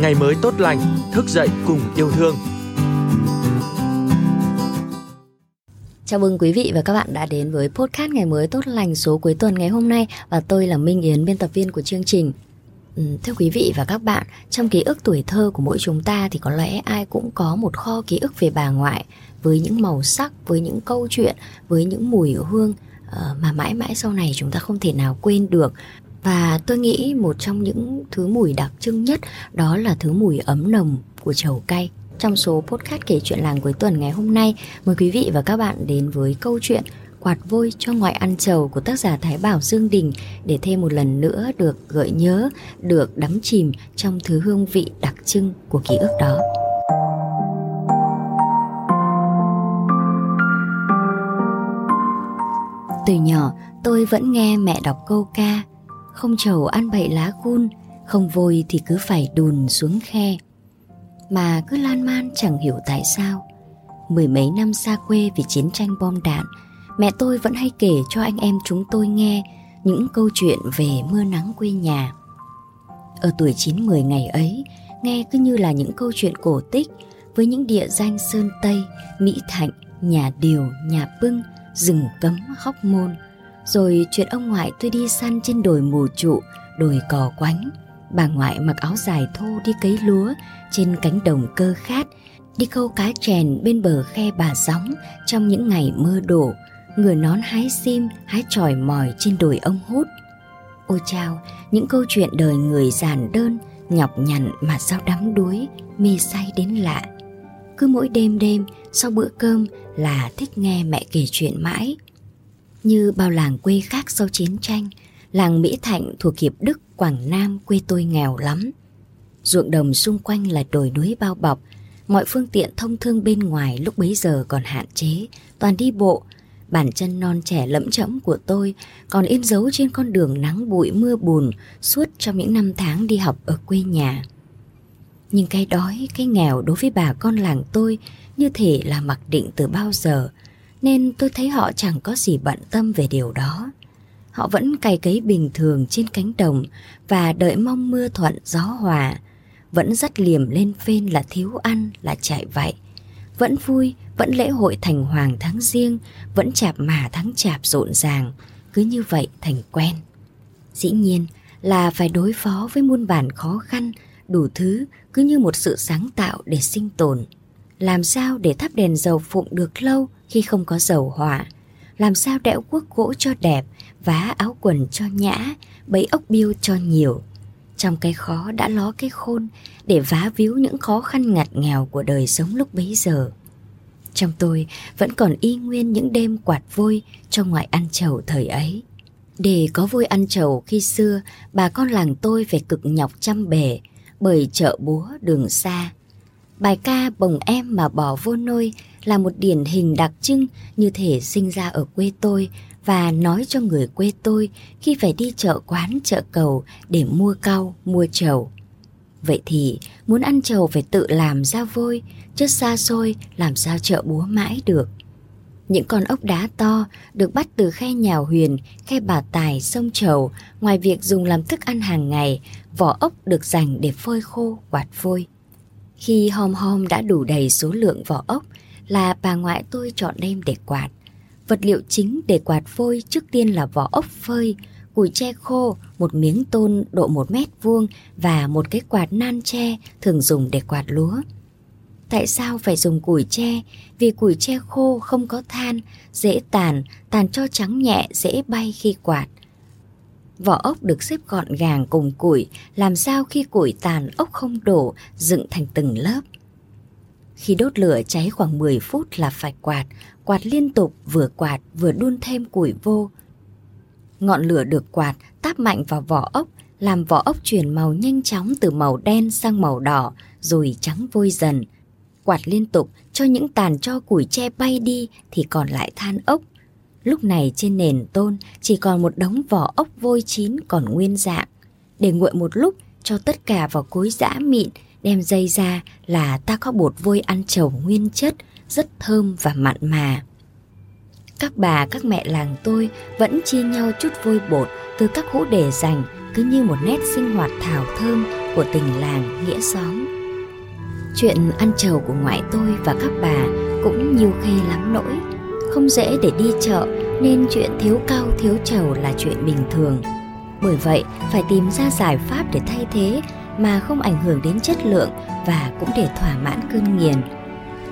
ngày mới tốt lành, thức dậy cùng yêu thương. Chào mừng quý vị và các bạn đã đến với podcast ngày mới tốt lành số cuối tuần ngày hôm nay và tôi là Minh Yến, biên tập viên của chương trình. Ừ, thưa quý vị và các bạn, trong ký ức tuổi thơ của mỗi chúng ta thì có lẽ ai cũng có một kho ký ức về bà ngoại với những màu sắc, với những câu chuyện, với những mùi hương ờ, mà mãi mãi sau này chúng ta không thể nào quên được. Và tôi nghĩ một trong những thứ mùi đặc trưng nhất đó là thứ mùi ấm nồng của chầu cay. Trong số podcast kể chuyện làng cuối tuần ngày hôm nay, mời quý vị và các bạn đến với câu chuyện Quạt vôi cho ngoại ăn trầu của tác giả Thái Bảo Dương Đình để thêm một lần nữa được gợi nhớ, được đắm chìm trong thứ hương vị đặc trưng của ký ức đó. Từ nhỏ, tôi vẫn nghe mẹ đọc câu ca không trầu ăn bậy lá cun, Không vôi thì cứ phải đùn xuống khe. Mà cứ lan man chẳng hiểu tại sao. Mười mấy năm xa quê vì chiến tranh bom đạn Mẹ tôi vẫn hay kể cho anh em chúng tôi nghe Những câu chuyện về mưa nắng quê nhà. Ở tuổi 9-10 ngày ấy Nghe cứ như là những câu chuyện cổ tích Với những địa danh Sơn Tây, Mỹ Thạnh, Nhà Điều, Nhà Bưng rừng cấm hóc môn rồi chuyện ông ngoại tôi đi săn trên đồi mù trụ, đồi cò quánh. Bà ngoại mặc áo dài thô đi cấy lúa trên cánh đồng cơ khát, đi câu cá chèn bên bờ khe bà gióng trong những ngày mưa đổ người nón hái sim, hái tròi mỏi trên đồi ông hút. Ôi chao, những câu chuyện đời người giản đơn, nhọc nhằn mà sao đắm đuối, mê say đến lạ. Cứ mỗi đêm đêm, sau bữa cơm là thích nghe mẹ kể chuyện mãi. Như bao làng quê khác sau chiến tranh, làng Mỹ Thạnh thuộc Hiệp Đức, Quảng Nam quê tôi nghèo lắm. Ruộng đồng xung quanh là đồi núi bao bọc, mọi phương tiện thông thương bên ngoài lúc bấy giờ còn hạn chế, toàn đi bộ. Bàn chân non trẻ lẫm chẫm của tôi còn in dấu trên con đường nắng bụi mưa bùn suốt trong những năm tháng đi học ở quê nhà. Nhưng cái đói, cái nghèo đối với bà con làng tôi như thể là mặc định từ bao giờ, nên tôi thấy họ chẳng có gì bận tâm về điều đó. Họ vẫn cày cấy bình thường trên cánh đồng và đợi mong mưa thuận gió hòa, vẫn dắt liềm lên phên là thiếu ăn là chạy vậy. Vẫn vui, vẫn lễ hội thành hoàng tháng riêng, vẫn chạp mà tháng chạp rộn ràng, cứ như vậy thành quen. Dĩ nhiên là phải đối phó với muôn bản khó khăn, đủ thứ cứ như một sự sáng tạo để sinh tồn. Làm sao để thắp đèn dầu phụng được lâu khi không có dầu hỏa? Làm sao đẽo quốc gỗ cho đẹp, vá áo quần cho nhã, bấy ốc biêu cho nhiều? Trong cái khó đã ló cái khôn để vá víu những khó khăn ngặt nghèo của đời sống lúc bấy giờ. Trong tôi vẫn còn y nguyên những đêm quạt vôi cho ngoại ăn trầu thời ấy. Để có vui ăn trầu khi xưa, bà con làng tôi phải cực nhọc chăm bể, bởi chợ búa đường xa. Bài ca bồng em mà bỏ vô nôi là một điển hình đặc trưng như thể sinh ra ở quê tôi và nói cho người quê tôi khi phải đi chợ quán chợ cầu để mua cau, mua trầu. Vậy thì muốn ăn trầu phải tự làm ra vôi, chứ xa xôi làm sao chợ búa mãi được. Những con ốc đá to được bắt từ khe nhào huyền, khe bà tài, sông trầu, ngoài việc dùng làm thức ăn hàng ngày, vỏ ốc được dành để phơi khô, quạt phôi. Khi hòm hòm đã đủ đầy số lượng vỏ ốc là bà ngoại tôi chọn đem để quạt. Vật liệu chính để quạt phôi trước tiên là vỏ ốc phơi, củi tre khô, một miếng tôn độ một mét vuông và một cái quạt nan tre thường dùng để quạt lúa. Tại sao phải dùng củi tre? Vì củi tre khô không có than, dễ tàn, tàn cho trắng nhẹ, dễ bay khi quạt. Vỏ ốc được xếp gọn gàng cùng củi, làm sao khi củi tàn ốc không đổ, dựng thành từng lớp. Khi đốt lửa cháy khoảng 10 phút là phải quạt, quạt liên tục vừa quạt vừa đun thêm củi vô. Ngọn lửa được quạt táp mạnh vào vỏ ốc, làm vỏ ốc chuyển màu nhanh chóng từ màu đen sang màu đỏ, rồi trắng vôi dần. Quạt liên tục cho những tàn cho củi tre bay đi thì còn lại than ốc, Lúc này trên nền tôn chỉ còn một đống vỏ ốc vôi chín còn nguyên dạng. Để nguội một lúc cho tất cả vào cối giã mịn, đem dây ra là ta có bột vôi ăn trầu nguyên chất, rất thơm và mặn mà. Các bà, các mẹ làng tôi vẫn chia nhau chút vôi bột từ các hũ để dành, cứ như một nét sinh hoạt thảo thơm của tình làng nghĩa xóm. Chuyện ăn trầu của ngoại tôi và các bà cũng nhiều khê lắm nỗi, không dễ để đi chợ nên chuyện thiếu cao thiếu trầu là chuyện bình thường. Bởi vậy phải tìm ra giải pháp để thay thế mà không ảnh hưởng đến chất lượng và cũng để thỏa mãn cơn nghiền.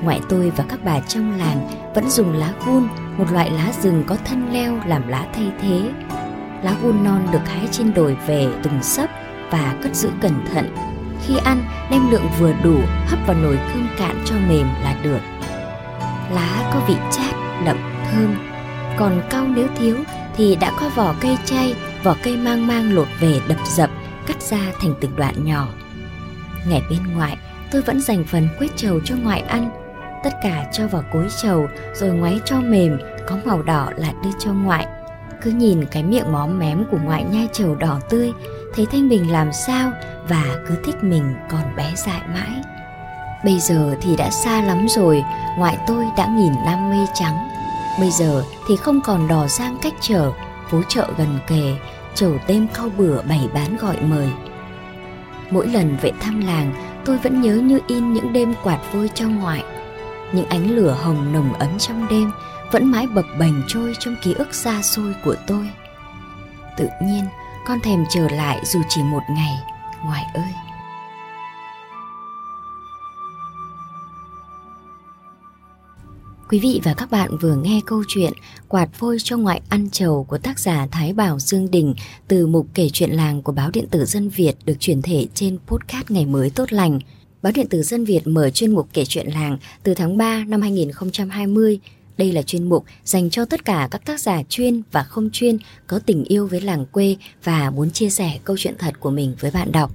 Ngoại tôi và các bà trong làng vẫn dùng lá gun, một loại lá rừng có thân leo làm lá thay thế. Lá gun non được hái trên đồi về từng sấp và cất giữ cẩn thận. Khi ăn, đem lượng vừa đủ hấp vào nồi cơm cạn cho mềm là được. Lá có vị chát, đậm, thơm. Còn cau nếu thiếu thì đã có vỏ cây chay, vỏ cây mang mang lột về đập dập, cắt ra thành từng đoạn nhỏ. Ngày bên ngoại, tôi vẫn dành phần quét trầu cho ngoại ăn. Tất cả cho vào cối trầu rồi ngoáy cho mềm, có màu đỏ là đưa cho ngoại. Cứ nhìn cái miệng móm mém của ngoại nhai trầu đỏ tươi, thấy Thanh Bình làm sao và cứ thích mình còn bé dại mãi. Bây giờ thì đã xa lắm rồi, ngoại tôi đã nghìn năm mây trắng. Bây giờ thì không còn đò giang cách trở, phố chợ gần kề, chầu tem khao bữa bày bán gọi mời. Mỗi lần về thăm làng, tôi vẫn nhớ như in những đêm quạt vôi cho ngoại. Những ánh lửa hồng nồng ấm trong đêm vẫn mãi bập bềnh trôi trong ký ức xa xôi của tôi. Tự nhiên, con thèm trở lại dù chỉ một ngày, ngoại ơi. Quý vị và các bạn vừa nghe câu chuyện Quạt vôi cho ngoại ăn trầu của tác giả Thái Bảo Dương Đình từ mục kể chuyện làng của báo điện tử Dân Việt được chuyển thể trên podcast Ngày mới tốt lành. Báo điện tử Dân Việt mở chuyên mục kể chuyện làng từ tháng 3 năm 2020. Đây là chuyên mục dành cho tất cả các tác giả chuyên và không chuyên có tình yêu với làng quê và muốn chia sẻ câu chuyện thật của mình với bạn đọc.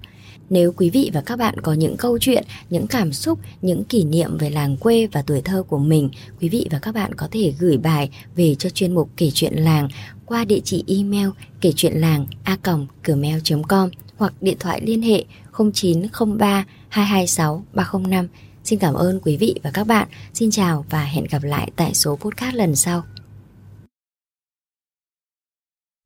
Nếu quý vị và các bạn có những câu chuyện, những cảm xúc, những kỷ niệm về làng quê và tuổi thơ của mình, quý vị và các bạn có thể gửi bài về cho chuyên mục kể chuyện làng qua địa chỉ email kể chuyện làng a gmail.com hoặc điện thoại liên hệ 0903 226 305. Xin cảm ơn quý vị và các bạn. Xin chào và hẹn gặp lại tại số podcast lần sau.